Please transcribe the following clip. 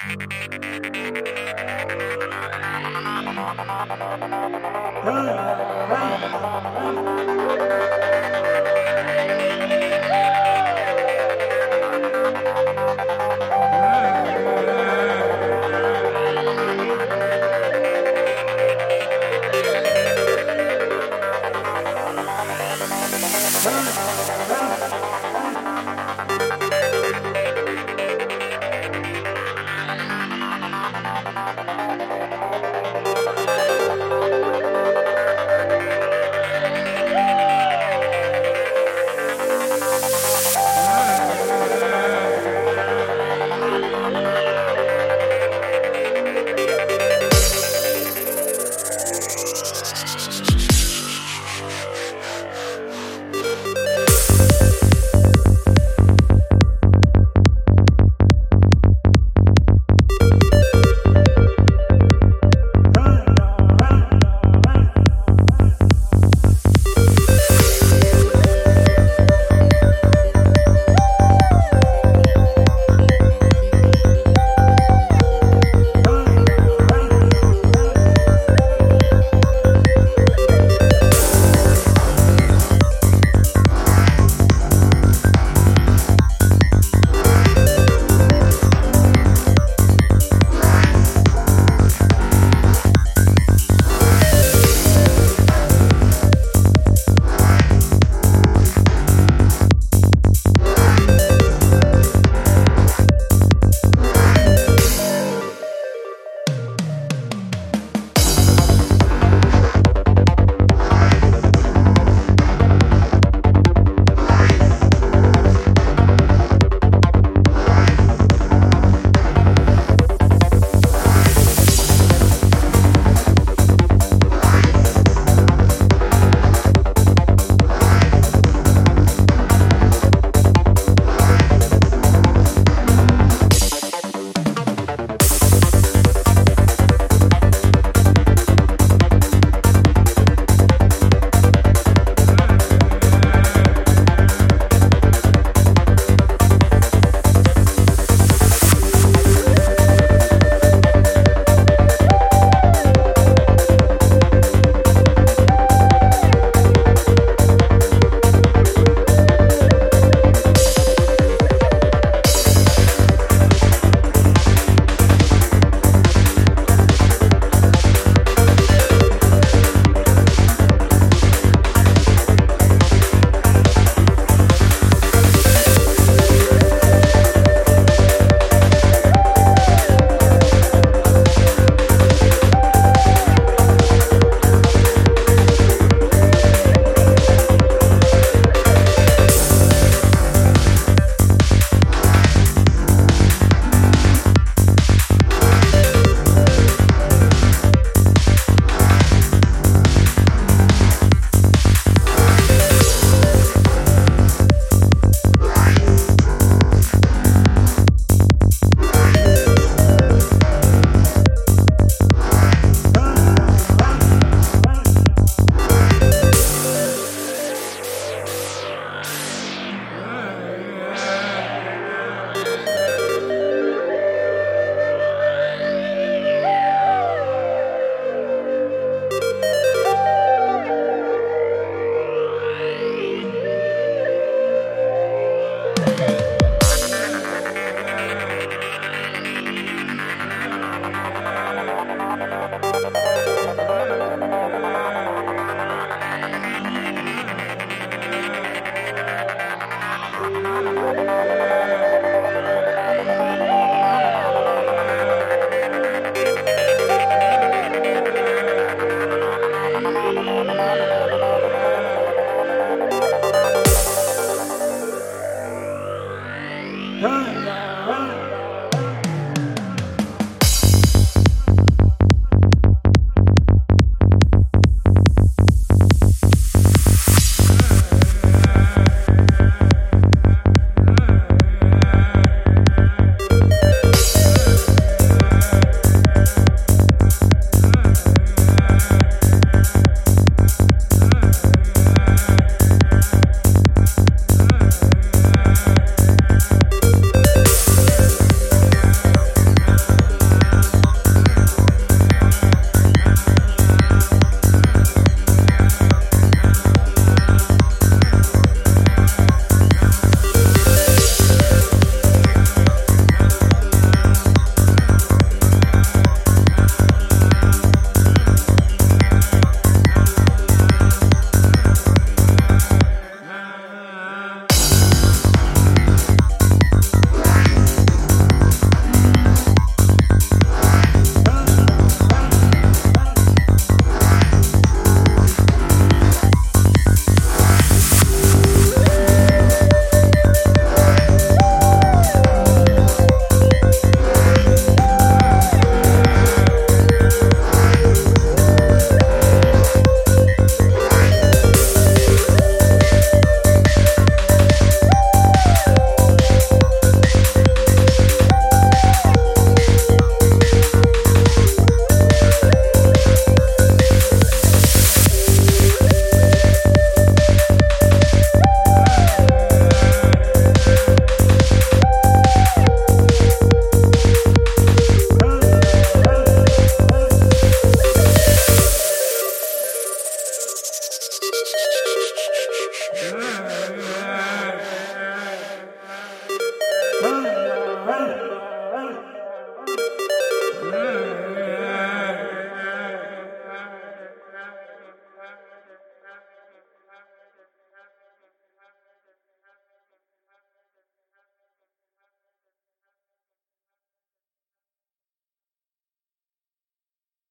เฮ้ยเฮ้ย